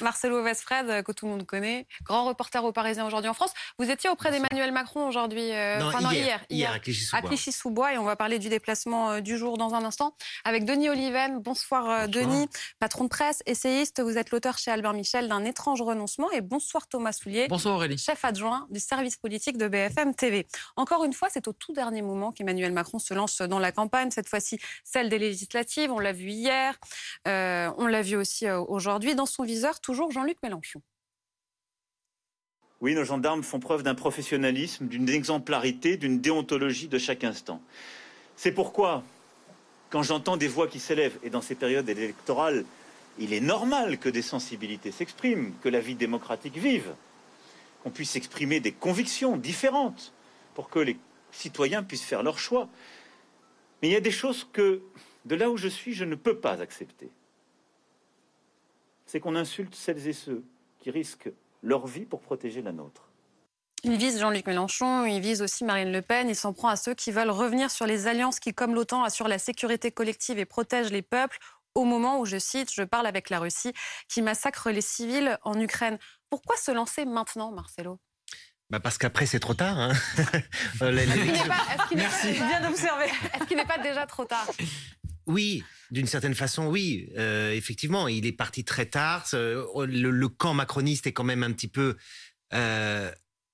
Marcelo Vesfred, que tout le monde connaît, grand reporter au Parisien aujourd'hui en France. Vous étiez auprès d'Emmanuel Macron aujourd'hui, non, hier, hier, à Clichy-sous-Bois. et on va parler du déplacement du jour dans un instant avec Denis Oliven. Bonsoir, Denis, patron de presse, essayiste. Vous êtes l'auteur chez Albert Michel d'un étrange renoncement. Et bonsoir Thomas Soulier. Bonsoir Aurélie. Chef adjoint du service politique de BFM TV. Encore une fois, c'est au tout dernier moment qu'Emmanuel Macron se lance dans la campagne, cette fois-ci celle des législatives. On l'a vu hier, euh, on l'a vu aussi euh, aujourd'hui. Dans son viseur, toujours Jean-Luc Mélenchon. Oui, nos gendarmes font preuve d'un professionnalisme, d'une exemplarité, d'une déontologie de chaque instant. C'est pourquoi, quand j'entends des voix qui s'élèvent, et dans ces périodes électorales, il est normal que des sensibilités s'expriment, que la vie démocratique vive, qu'on puisse exprimer des convictions différentes pour que les citoyens puissent faire leur choix. Mais il y a des choses que, de là où je suis, je ne peux pas accepter. C'est qu'on insulte celles et ceux qui risquent leur vie pour protéger la nôtre. Il vise Jean-Luc Mélenchon, il vise aussi Marine Le Pen, il s'en prend à ceux qui veulent revenir sur les alliances qui, comme l'OTAN, assurent la sécurité collective et protègent les peuples au moment où, je cite, je parle avec la Russie qui massacre les civils en Ukraine. Pourquoi se lancer maintenant, Marcelo? Bah parce qu'après, c'est trop tard. Hein. Merci. Bien d'observer. Est-ce qu'il n'est pas déjà trop tard? Oui, d'une certaine façon, oui. Euh, effectivement, il est parti très tard. Le, le, camp macroniste est quand même un petit peu euh,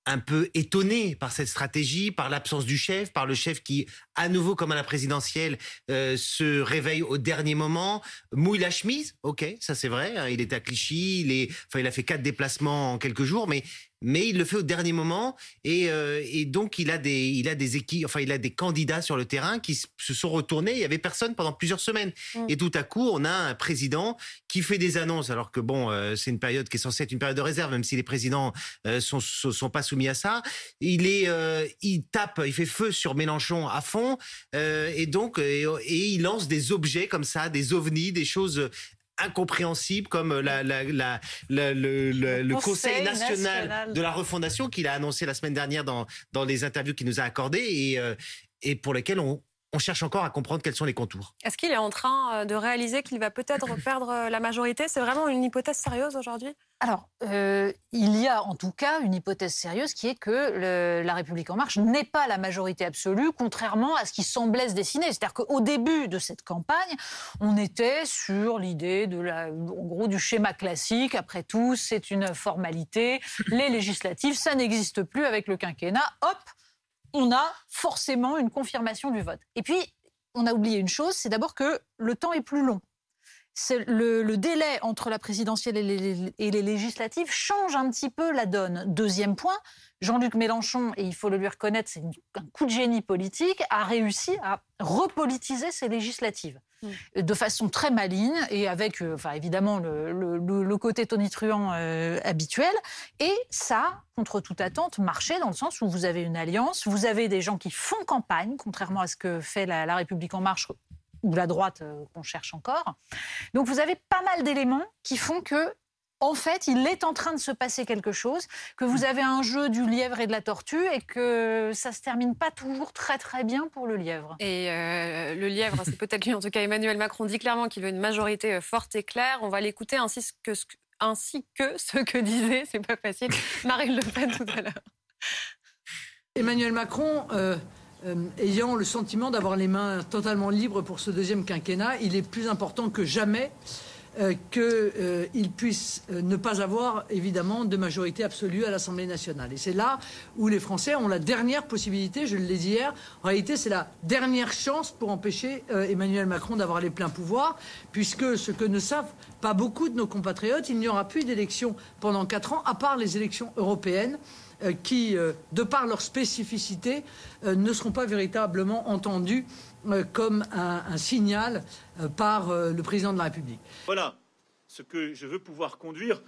un peu étonné par cette stratégie, par l'absence du chef, par le chef qui, à nouveau comme à la présidentielle, euh, se réveille au dernier moment, mouille la chemise. Ok, ça c'est vrai. Hein, il est à Clichy, il est, enfin, il a fait quatre déplacements en quelques jours, mais mais il le fait au dernier moment et, euh, et, donc il a des il a des équipes enfin il a des candidats sur le terrain qui se sont retournés il y avait personne pendant plusieurs semaines mm. et tout à coup on a un président qui fait des annonces alors que bon euh, c'est une période qui est censée être une période de réserve même si les présidents euh, sont sont pas soumis à ça il est il tape il fait feu sur Mélenchon à fond et donc et, et il lance des objets comme ça des ovnis des choses incompréhensible comme la, la, la, le, le, Conseil, national, de la refondation qu'il a annoncé la semaine dernière dans, dans les interviews qu'il nous a accordées et, euh, et pour lesquelles on, on cherche encore à comprendre quels sont les contours. Est-ce qu'il est en train euh, de réaliser qu'il va peut-être perdre euh, la majorité? C'est vraiment une hypothèse sérieuse aujourd'hui? Alors, euh, il y a en tout cas une hypothèse sérieuse qui est que la République en marche n'est pas la majorité absolue, contrairement à ce qui semblait se dessiner. C'est-à-dire qu'au début de cette campagne, on était sur l'idée de la, en gros, du schéma classique. Après tout, c'est une formalité. Les législatives, ça n'existe plus avec le quinquennat. Hop, on a forcément une confirmation du vote. Et puis, on a oublié une chose, c'est d'abord que le temps est plus long. Le, délai entre la présidentielle et les, et les, législatives change un petit peu la donne. Deuxième point, Jean-Luc Mélenchon, et il faut le lui reconnaître, c'est un coup de génie politique, a réussi à repolitiser ces législatives de façon très maligne et avec, euh, enfin, évidemment, le, côté tonitruant euh, habituel. Et ça, contre toute attente, marchait dans le sens où vous avez une alliance, vous avez des gens qui font campagne, contrairement à ce que fait la, la République en marche ou la droite euh, qu'on cherche encore. Donc vous avez pas mal d'éléments qui font que en fait, il est en train de se passer quelque chose, que vous avez un jeu du lièvre et de la tortue et que ça se termine pas toujours très très bien pour le lièvre. Et euh, le lièvre, c'est peut-être lui, en tout cas Emmanuel Macron dit clairement qu'il veut une majorité euh, forte et claire. On va l'écouter ainsi que, ainsi que ce que disait, c'est pas facile, Marine Le Pen tout à l'heure. Emmanuel Macron, euh, ayant le sentiment d'avoir les mains totalement libres pour ce deuxième quinquennat, il est plus important que jamais euh, qu'il euh, puisse euh, ne pas avoir évidemment de majorité absolue à l'Assemblée nationale. Et c'est là où les Français ont la dernière possibilité, je l'ai dit hier, en réalité c'est la dernière chance pour empêcher Emmanuel Macron d'avoir les pleins pouvoirs, puisque ce que ne savent pas beaucoup de nos compatriotes, il n'y aura plus d'élections pendant quatre ans, à part les élections européennes qui, de par leur spécificité, ne seront pas véritablement entendues euh, comme un, signal euh, par euh, le président de la République. Voilà ce que je veux pouvoir conduire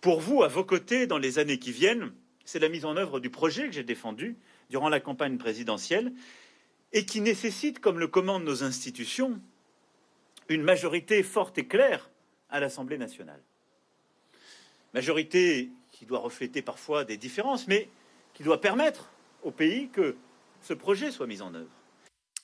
pour vous, à vos côtés, dans les années qui viennent. C'est la mise en œuvre du projet que j'ai défendu durant la campagne présidentielle et qui nécessite, comme le commandent nos institutions, une majorité forte et claire à l'Assemblée nationale. Majorité qui doit refléter parfois des différences, mais qui doit permettre au pays que ce projet soit mis en œuvre.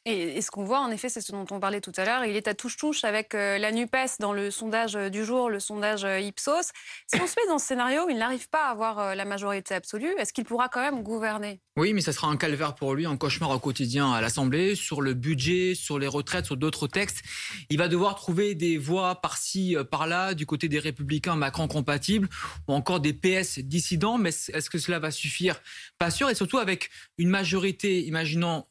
Et, ce qu'on voit, en effet, c'est ce dont on parlait tout à l'heure, il est à touche-touche avec euh, la NUPES dans le sondage euh, du jour, le sondage euh, Ipsos. Si on se met dans ce scénario, il n'arrive pas à avoir la majorité absolue, est-ce qu'il pourra quand même gouverner? Oui, mais ça sera un calvaire pour lui, un cauchemar au quotidien à l'Assemblée, sur le budget, sur les retraites, sur d'autres textes. Il va devoir trouver des voix par-ci, par-là, du côté des républicains Macron compatibles, ou encore des PS dissidents, mais est-ce que cela va suffire? Pas sûr, et surtout avec une majorité, imaginons,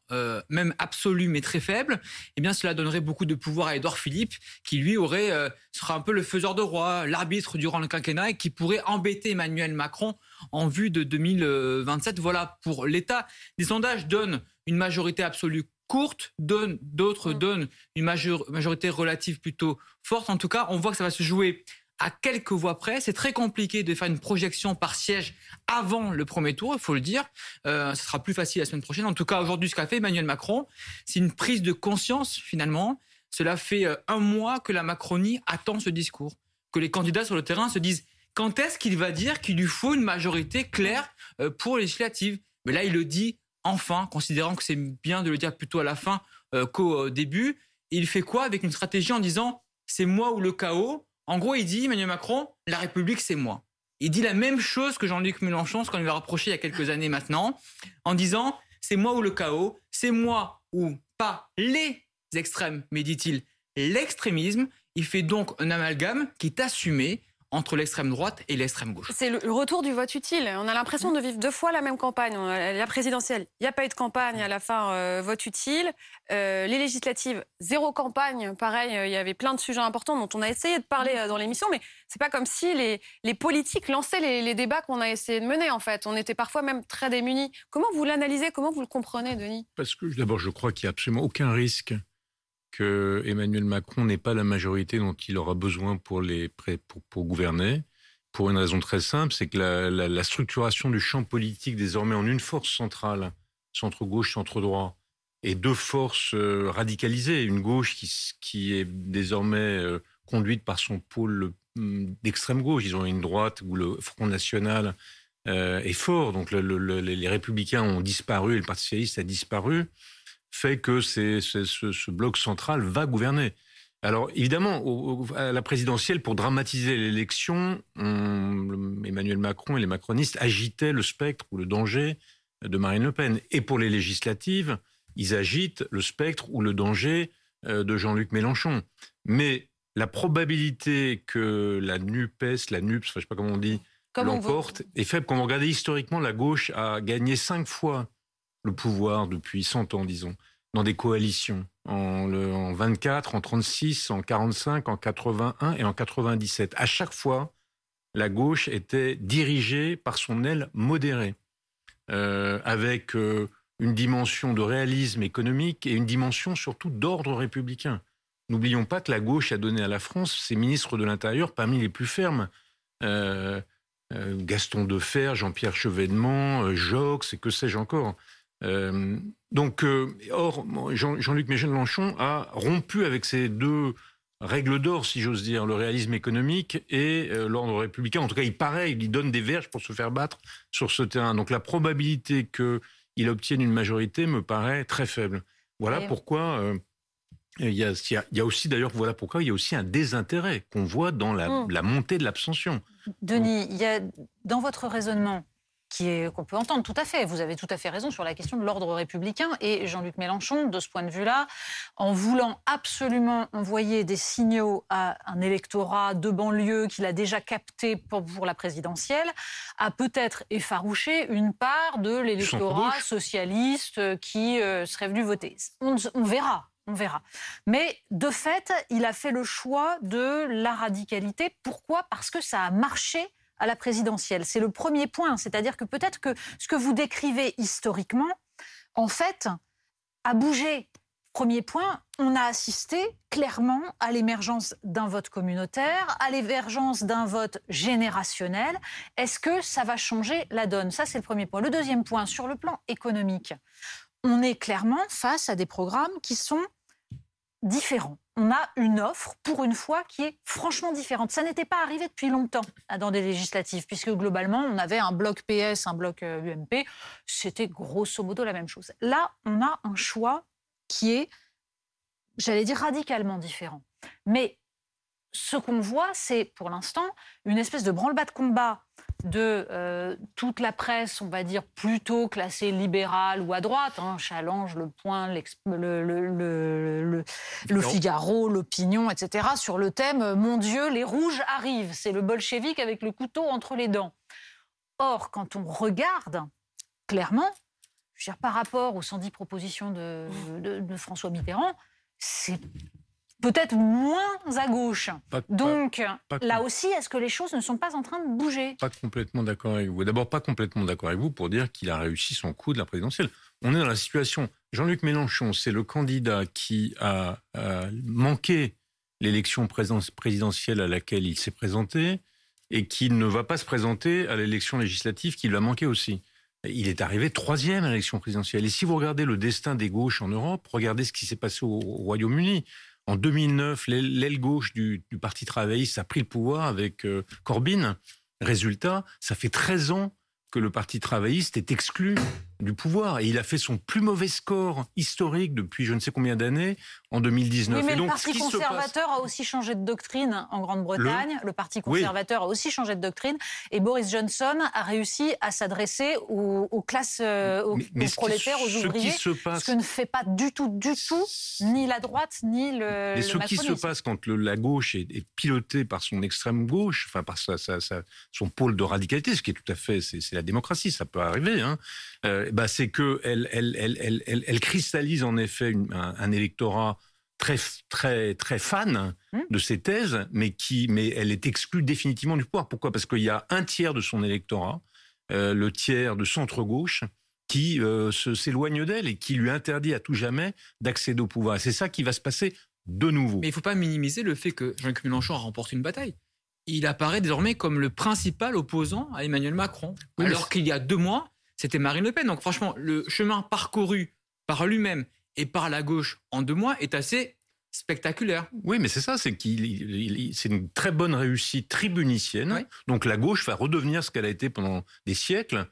même absolue, mais très faible, eh bien cela donnerait beaucoup de pouvoir à Édouard Philippe, qui lui aurait euh, sera un peu le faiseur de roi, l'arbitre durant le quinquennat et qui pourrait embêter Emmanuel Macron en vue de 2027. Voilà pour l'État. Les sondages donnent une majorité absolue courte, d'autres mm. donnent une majorité relative plutôt forte. En tout cas, on voit que ça va se jouer à quelques voix près. C'est très compliqué de faire une projection par siège avant le premier tour, il faut le dire. Euh, ce sera plus facile la semaine prochaine. En tout cas, aujourd'hui, ce qu'a fait Emmanuel Macron, c'est une prise de conscience, finalement. Cela fait euh, un mois que la Macronie attend ce discours, que les candidats sur le terrain se disent quand est-ce qu'il va dire qu'il lui faut une majorité claire euh, pour législative? Mais là, il le dit enfin, considérant que c'est bien de le dire plutôt à la fin qu'au début. il fait quoi avec une stratégie en disant c'est moi ou le chaos? En gros, il dit, Emmanuel Macron, la République, c'est moi. Il dit la même chose que Jean-Luc Mélenchon, ce qu'on lui a reproché il y a quelques années maintenant, en disant, c'est moi ou le chaos, c'est moi ou pas les extrêmes, mais dit-il, l'extrémisme. Il fait donc un amalgame qui est assumé entre l'extrême droite et l'extrême gauche. C'est le retour du vote utile. On a l'impression de vivre deux fois la même campagne. La présidentielle, il n'y a pas eu de campagne, à la fin, euh, vote utile. Euh, les législatives, zéro campagne. Pareil, euh, il y avait plein de sujets importants dont on a essayé de parler dans l'émission, mais c'est pas comme si les, les politiques lançaient les, les débats qu'on a essayé de mener, en fait. On était parfois même très démunis. Comment vous l'analysez? Comment vous le comprenez, Denis? Parce que d'abord, je crois qu'il n'y a absolument aucun risque Emmanuel Macron n'ait pas la majorité dont il aura besoin pour, gouverner, pour une raison très simple, c'est que la, structuration du champ politique désormais en une force centrale, centre-gauche, centre-droit, et deux forces euh, radicalisées, une gauche qui, qui est désormais euh, conduite par son pôle hum, d'extrême gauche, ils ont une droite où le Front National euh, est fort, donc les républicains ont disparu et le Parti socialiste a disparu fait que ce, bloc central va gouverner. Alors évidemment, à la présidentielle, pour dramatiser l'élection, Emmanuel Macron et les macronistes agitaient le spectre ou le danger de Marine Le Pen. Et pour les législatives, ils agitent le spectre ou le danger euh, de Jean-Luc Mélenchon. Mais la probabilité que la NUPES, la NUPS, je ne sais pas comment on dit, l'emporte est faible. Quand on regarde historiquement, la gauche a gagné cinq fois le pouvoir depuis 100 ans, disons, dans des coalitions, en, le, en 24, en 36, en 45, en 81 et en 97. À chaque fois, la gauche était dirigée par son aile modérée, euh, avec euh, une dimension de réalisme économique et une dimension surtout d'ordre républicain. N'oublions pas que la gauche a donné à la France ses ministres de l'Intérieur parmi les plus fermes. Euh, Gaston Defer, Jean-Pierre Chevènement, Jox et que sais-je encore. Euh, donc, euh, or, Jean-Luc Mélenchon a rompu avec ces deux règles d'or, si j'ose dire, le réalisme économique et euh, l'ordre républicain. En tout cas, il paraît, il donne des verges pour se faire battre sur ce terrain. Donc, la probabilité qu'il obtienne une majorité me paraît très faible. Voilà pourquoi. il y, a, aussi d'ailleurs voilà pourquoi il y a aussi un désintérêt qu'on voit dans la, hmm. la montée de l'abstention. Denis, il y a dans votre raisonnement qu'on peut entendre tout à fait. Vous avez tout à fait raison sur la question de l'ordre républicain. Et Jean-Luc Mélenchon, de ce point de vue-là, en voulant absolument envoyer des signaux à un électorat de banlieue qu'il a déjà capté pour, la présidentielle, a peut-être effarouché une part de l'électorat socialiste qui euh, serait venu voter. On, on verra. On verra. Mais de fait, il a fait le choix de la radicalité. Pourquoi? Parce que ça a marché à la présidentielle. C'est le premier point. C'est-à-dire que peut-être que ce que vous décrivez historiquement, en fait, a bougé. Premier point, on a assisté clairement à l'émergence d'un vote communautaire, à l'émergence d'un vote générationnel. Est-ce que ça va changer la donne? Ça, c'est le premier point. Le deuxième point, sur le plan économique, on est clairement face à des programmes qui sont différents on a une offre, pour une fois, qui est franchement différente. Ça n'était pas arrivé depuis longtemps hein, dans des législatives, puisque globalement, on avait un bloc PS, un bloc UMP. Euh, C'était grosso modo la même chose. Là, on a un choix qui est, j'allais dire, radicalement différent. Mais ce qu'on voit, c'est pour l'instant une espèce de branle-bas de combat de euh, toute la presse, on va dire, plutôt classée libérale ou à droite, hein, Challenge, Le Point, le, le, le, Figaro, l'Opinion, etc., sur le thème euh, Mon Dieu, les rouges arrivent. C'est le bolchevique avec le couteau entre les dents. Or, quand on regarde clairement, je veux dire, par rapport aux 110 propositions de, de François Mitterrand, c'est peut-être moins à gauche. Donc là aussi, est-ce que les choses ne sont pas en train de bouger? Pas complètement d'accord avec vous. D'abord, pas complètement d'accord avec vous pour dire qu'il a réussi son coup de la présidentielle. On est dans la situation. Jean-Luc Mélenchon, c'est le candidat qui a, manqué l'élection présidentielle à laquelle il s'est présenté et qui ne va pas se présenter à l'élection législative qui lui a manqué aussi. Il est arrivé troisième à l'élection présidentielle. Et si vous regardez le destin des gauches en Europe, regardez ce qui s'est passé au Royaume-Uni. En 2009, l'aile gauche du, Parti travailliste a pris le pouvoir avec euh, Corbyn. Résultat, ça fait 13 ans que le Parti travailliste est exclu du pouvoir. Et il a fait son plus mauvais score historique depuis je ne sais combien d'années en 2019. Oui, mais le Parti conservateur a aussi changé de doctrine en Grande-Bretagne. Le... Parti conservateur a aussi changé de doctrine. Et Boris Johnson a réussi à s'adresser aux, classes, euh, aux, prolétaires, aux ouvriers. Ce, que ne fait pas du tout, du tout, ni la droite, ni le. Mais ce qui se passe quand la gauche est, pilotée par son extrême gauche, enfin par son pôle de radicalité, ce qui est tout à fait, c'est la démocratie, ça peut arriver. Hein. Euh, bah, c'est que elle, elle, elle, elle, cristallise en effet un, électorat très très très fan mmh. de ses thèses, mais qui mais elle est exclue définitivement du pouvoir. Pourquoi? Parce qu'il y a un tiers de son électorat, euh, le tiers de centre gauche, qui euh, s'éloigne d'elle et qui lui interdit à tout jamais d'accéder au pouvoir. C'est ça qui va se passer de nouveau. Mais il ne faut pas minimiser le fait que Jean-Luc Mélenchon remporte une bataille. Il apparaît désormais comme le principal opposant à Emmanuel Macron, alors qu'il y a deux mois, c'était Marine Le Pen. Donc franchement, le chemin parcouru par lui-même et par la gauche en deux mois est assez spectaculaire. Oui, mais c'est ça, c'est qu'il, c'est une très bonne réussite tribunicienne. Donc la gauche va redevenir ce qu'elle a été pendant des siècles,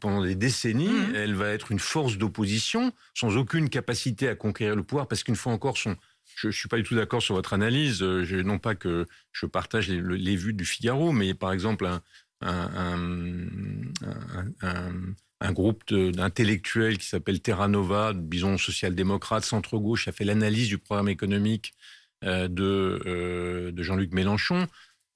pendant des décennies. Mhm. Elle va être une force d'opposition sans aucune capacité à conquérir le pouvoir, parce qu'une fois encore, son, je ne suis pas du tout d'accord sur votre analyse. Je, non pas que je partage les, les, vues du Figaro, mais par exemple un, un, un, un groupe d'intellectuels qui s'appelle Terra Nova, social-démocrate, centre-gauche, a fait l'analyse du programme économique euh, euh, de Jean-Luc Mélenchon.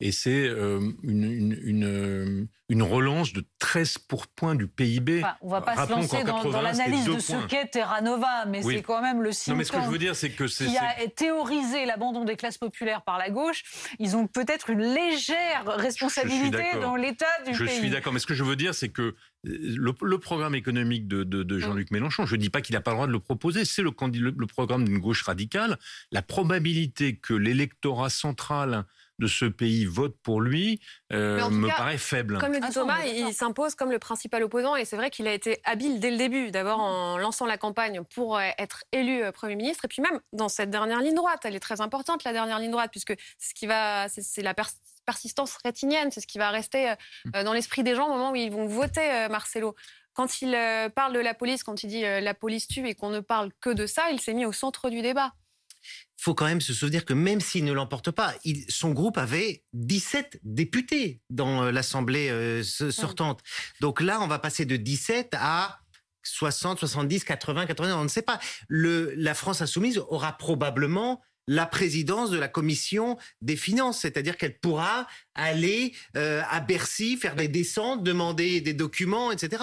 Et c'est euh, une, une, une, relance de 13 points du PIB. on ne va pas se lancer dans, l'analyse de ce qu'est Terra Nova, mais c'est quand même le signe mais ce que je veux dire, c'est que qui a théorisé l'abandon des classes populaires par la gauche. Ils ont peut-être une légère responsabilité dans l'état du je pays. Je suis d'accord, mais ce que je veux dire, c'est que le, programme économique de, Jean-Luc mm. Mélenchon, je ne dis pas qu'il n'a pas le droit de le proposer, c'est le, le, programme d'une gauche radicale. La probabilité que l'électorat central de ce pays vote pour lui euh, me paraît faible. Comme le dit Thomas, il s'impose comme le principal opposant et c'est vrai qu'il a été habile dès le début, d'abord en lançant la campagne pour euh, être élu euh, Premier ministre et puis même dans cette dernière ligne droite, elle est très importante la dernière ligne droite puisque c'est ce qui va, c'est la persistance rétinienne, c'est ce qui va rester mm. dans l'esprit des gens au moment où ils vont voter Marcelo. Quand il parle de la police, quand il dit la police tue et qu'on ne parle que de ça, il s'est mis au centre du débat faut quand même se souvenir que même s'il ne l'emporte pas, son groupe avait 17 députés dans euh, l'Assemblée euh, sortante. Donc là, on va passer de 17 à 60, 70, 80, 80, on ne sait pas. Le, la France insoumise aura probablement la présidence de la commission des finances, c'est-à-dire qu'elle pourra aller euh, à Bercy, faire des descentes, demander des documents, etc.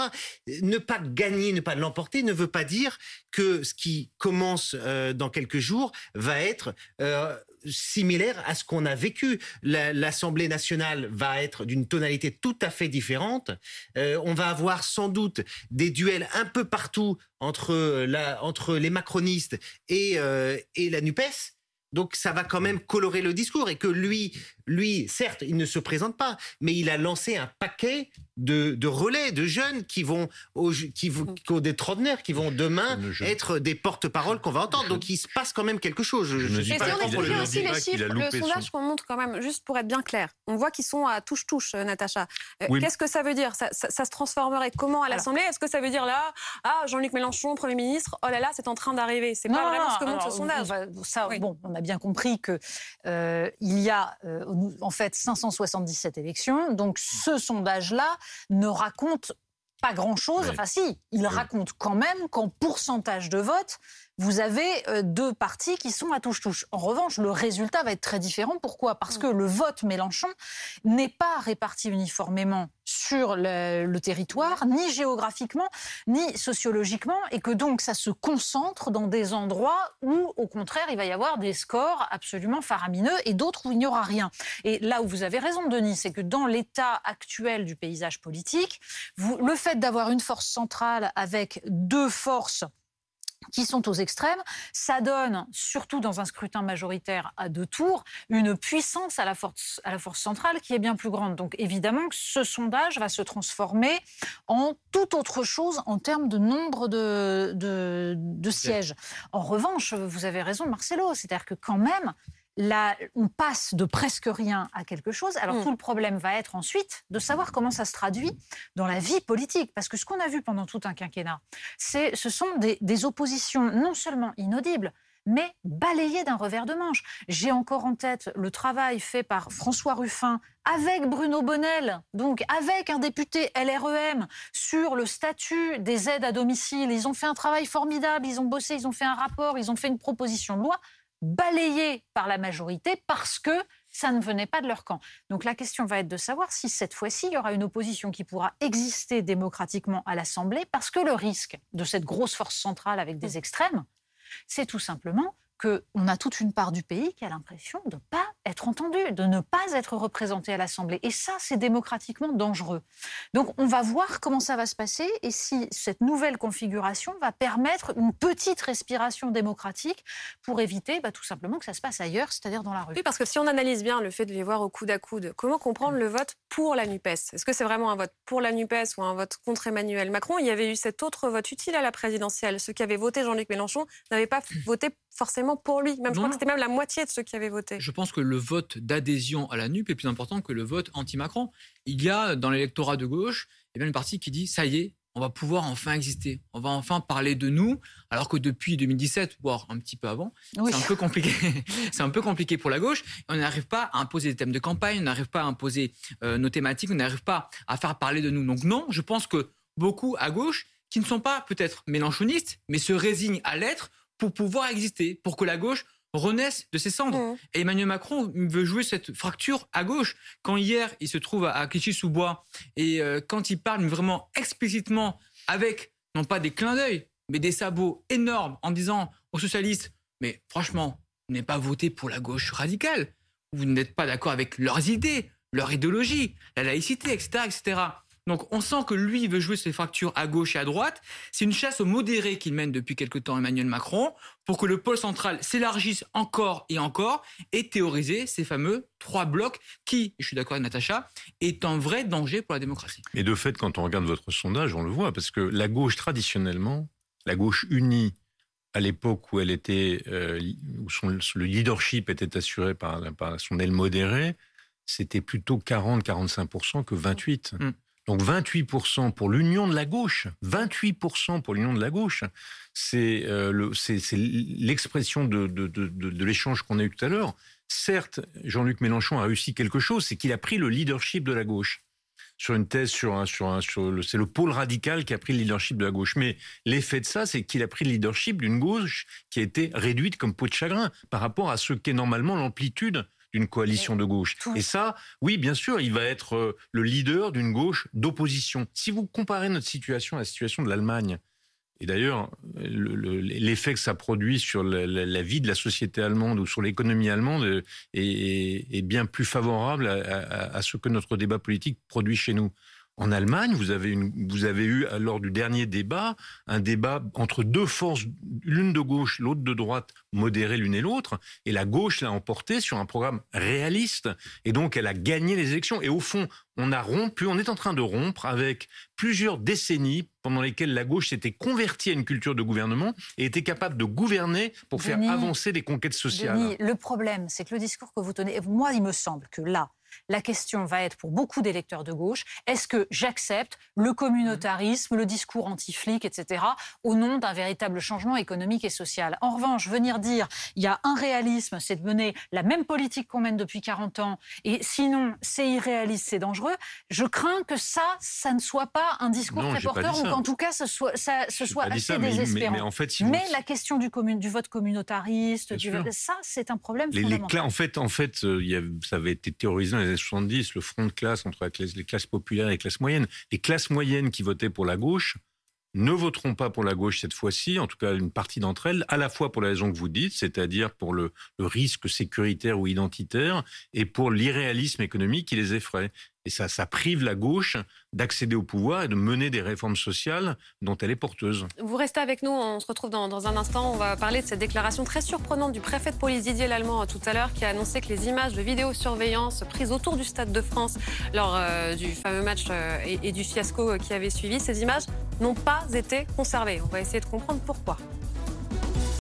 Ne pas gagner, ne pas l'emporter, ne veut pas dire que ce qui commence euh, dans quelques jours va être euh, similaire à ce qu'on a vécu. L'Assemblée nationale va être d'une tonalité tout à fait différente. on va avoir sans doute des duels un peu partout entre, les macronistes et, et la NUPES. Donc ça va quand même colorer le discours et que lui, lui, certes, il ne se présente pas, mais il a lancé un paquet de, de relais de jeunes qui vont, au, qui, vont, qui ont des trentenaires, qui vont demain être des porte-paroles qu'on va entendre. Donc il se passe quand même quelque chose. Je, Je suis dis Et pas si on qu'il le explique aussi les qu'il chiffres, le sondage son- qu'on montre quand même, juste pour être bien clair, on voit qu'ils sont à touche-touche, euh, Natacha. Euh, Oui. Qu'est-ce que ça veut dire? Ça, ça- ça se transformerait comment à l'Assemblée? Est-ce que ça veut dire là, ah, Jean-Luc Mélenchon, Premier ministre, oh là là, c'est en train d'arriver C'est pas vraiment ce que montre alors, ce sondage. on va- ça, Oui. bon, on a bien compris que euh, il y a en fait 577 élections, donc ce sondage-là ne raconte pas grand-chose. Oui. Enfin, si, il raconte quand même qu'en pourcentage de vote, vous avez euh, deux partis qui sont à touche-touche. En revanche, le résultat va être très différent. Pourquoi? Parce que le vote Mélenchon n'est pas réparti uniformément sur le, territoire, ni géographiquement, ni sociologiquement, et que donc ça se concentre dans des endroits où, au contraire, il va y avoir des scores absolument faramineux et d'autres où il n'y aura rien. Et là où vous avez raison, Denis, c'est que dans l'état actuel du paysage politique, le fait d'avoir une force centrale avec deux forces qui sont aux extrêmes, ça donne, surtout dans un scrutin majoritaire à deux tours, une puissance à la force, à la force centrale qui est bien plus grande. Donc évidemment que ce sondage va se transformer en toute autre chose en termes de nombre de, de, de sièges. En revanche, vous avez raison, Marcelo, c'est-à-dire que quand même, Là, on passe de presque rien à quelque chose. Alors Mm. tout le problème va être ensuite de savoir comment ça se traduit dans la vie politique. Parce que ce qu'on a vu pendant tout un quinquennat, c'est, ce sont des, des oppositions non seulement inaudibles, mais balayées d'un revers de manche. J'ai encore en tête le travail fait par François Ruffin avec Bruno Bonnel, donc avec un député LREM sur le statut des aides à domicile. Ils ont fait un travail formidable, ils ont bossé, ils ont fait un rapport, ils ont fait une proposition de loi balayée par la majorité parce que ça ne venait pas de leur camp. Donc la question va être de savoir si cette fois-ci, il y aura une opposition qui pourra exister démocratiquement à l'Assemblée, parce que le risque de cette grosse force centrale avec des extrêmes, c'est tout simplement qu'on a toute une part du pays qui a l'impression de ne pas être entendue, de ne pas être représentée à l'Assemblée. Et ça, c'est démocratiquement dangereux. Donc on va voir comment ça va se passer et si cette nouvelle configuration va permettre une petite respiration démocratique pour éviter bah, tout simplement que ça se passe ailleurs, c'est-à-dire dans la rue. Oui, parce que si on analyse bien le fait de les voir au coude à coude, comment comprendre le vote pour la NUPES? Est-ce que c'est vraiment un vote pour la NUPES ou un vote contre Emmanuel Macron? Il y avait eu cet autre vote utile à la présidentielle. Ceux qui avaient voté Jean-Luc Mélenchon n'avaient pas voté forcément pour lui. Même, je crois non. que c'était même la moitié de ceux qui avaient voté. Je pense que le vote d'adhésion à la NUP est plus important que le vote anti-Macron. Il y a dans l'électorat de gauche eh bien, une partie qui dit ça y est, on va pouvoir enfin exister, on va enfin parler de nous, alors que depuis 2017, voire un petit peu avant, Oui. c'est un peu compliqué. c'est un peu compliqué pour la gauche. On n'arrive pas à imposer des thèmes de campagne, on n'arrive pas à imposer euh, nos thématiques, on n'arrive pas à faire parler de nous. Donc non, je pense que beaucoup à gauche, qui ne sont pas peut-être mélanchonistes, mais se résignent à l'être pour pouvoir exister, pour que la gauche renaisse de ses cendres. Mmh. Et Emmanuel Macron veut jouer cette fracture à gauche. Quand hier, il se trouve à Clichy-sous-Bois, et euh, quand il parle vraiment explicitement avec, non pas des clins d'œil, mais des sabots énormes en disant aux socialistes, mais franchement, vous n'avez pas voté pour la gauche radicale, vous n'êtes pas d'accord avec leurs idées, leur idéologie, la laïcité, etc., etc. Donc on sent que lui veut jouer ces fractures à gauche et à droite. C'est une chasse aux modérés qu'il mène depuis quelque temps Emmanuel Macron pour que le pôle central s'élargisse encore et encore et théoriser ces fameux trois blocs qui, je suis d'accord avec Natacha, est un vrai danger pour la démocratie. Et de fait, quand on regarde votre sondage, on le voit, parce que la gauche, traditionnellement, la gauche unie, à l'époque où elle était, euh, où son, le leadership était assuré par, par son aile modérée, c'était plutôt 40-45% que 28%. Mm. Donc 28% pour l'union de la gauche, 28% pour l'union de la gauche, c'est euh, l'expression de, l'échange qu'on a eu tout à l'heure. Certes, Jean-Luc Mélenchon a réussi quelque chose, c'est qu'il a pris le leadership de la gauche sur une thèse sur un, le, c'est le pôle radical qui a pris le leadership de la gauche. Mais l'effet de ça, c'est qu'il a pris le leadership d'une gauche qui a été réduite comme peau de chagrin par rapport à ce qu'est normalement l'amplitude d'une coalition de gauche. Et ça, oui, bien sûr, il va être euh, le leader d'une gauche d'opposition. Si vous comparez notre situation à la situation de l'Allemagne, et d'ailleurs, le- le- l'effet que ça produit sur la, la- la vie de la société allemande ou sur l'économie allemande euh, est, est- est bien plus favorable à, à- à ce que notre débat politique produit chez nous. En Allemagne, vous avez, une, vous avez eu, lors du dernier débat, un débat entre deux forces, l'une de gauche, l'autre de droite, modérées l'une et l'autre, et la gauche l'a emporté sur un programme réaliste, et donc elle a gagné les élections. Et au fond, on a rompu, on est en train de rompre avec plusieurs décennies pendant lesquelles la gauche s'était convertie à une culture de gouvernement et était capable de gouverner pour faire avancer des conquêtes sociales. Denis, le problème, c'est que le discours que vous tenez, moi, il me semble que là, la question va être pour beaucoup d'électeurs de gauche, est-ce que j'accepte le communautarisme, le discours anti-flic, etc., au nom d'un véritable changement économique et social? En revanche, venir dire il y a un réalisme, c'est de mener la même politique qu'on mène depuis 40 ans, et sinon c'est irréaliste, c'est dangereux, je crains que ça, ça ne soit pas un discours très porteur, ou qu'en tout cas ce soit, ça, ce soit assez désespérant. Mais, en fait, la question du, du vote communautariste, ça c'est un problème les, fondamental. en fait, en fait euh, ça avait été théorisé dans les années 70, le front de classe entre les classes populaires et les classes moyennes. Les classes moyennes qui votaient pour la gauche ne voteront pas pour la gauche cette fois-ci, en tout cas une partie d'entre elles, à la fois pour la raison que vous dites, c'est-à-dire pour le, le, risque sécuritaire ou identitaire, et pour l'irréalisme économique qui les effraie. Et ça, ça prive la gauche d'accéder au pouvoir et de mener des réformes sociales dont elle est porteuse. Vous restez avec nous, on se retrouve dans, un instant. On va parler de cette déclaration très surprenante du préfet de police Didier Lallemand tout à l'heure qui a annoncé que les images de vidéosurveillance prises autour du Stade de France lors euh, du fameux match euh, et, et, du fiasco qui avait suivi, ces images n'ont pas été conservées. On va essayer de comprendre pourquoi.